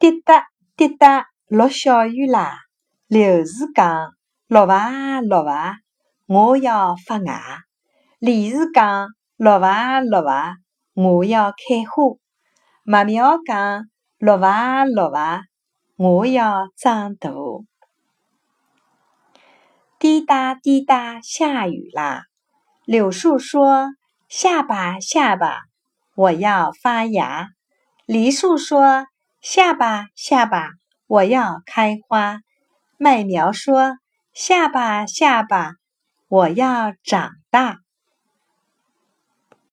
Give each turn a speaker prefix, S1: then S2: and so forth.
S1: 滴答滴答落小雨啦，刘氏讲：落伐落伐，我要发芽；李氏讲：落伐落伐，我要开花；麦苗讲：落伐落伐，我要长大。滴答滴答下雨啦，柳树说：下吧下吧，我要发芽；梨树说：下吧下吧，我要开花；麦苗说：下吧下吧，我要长大。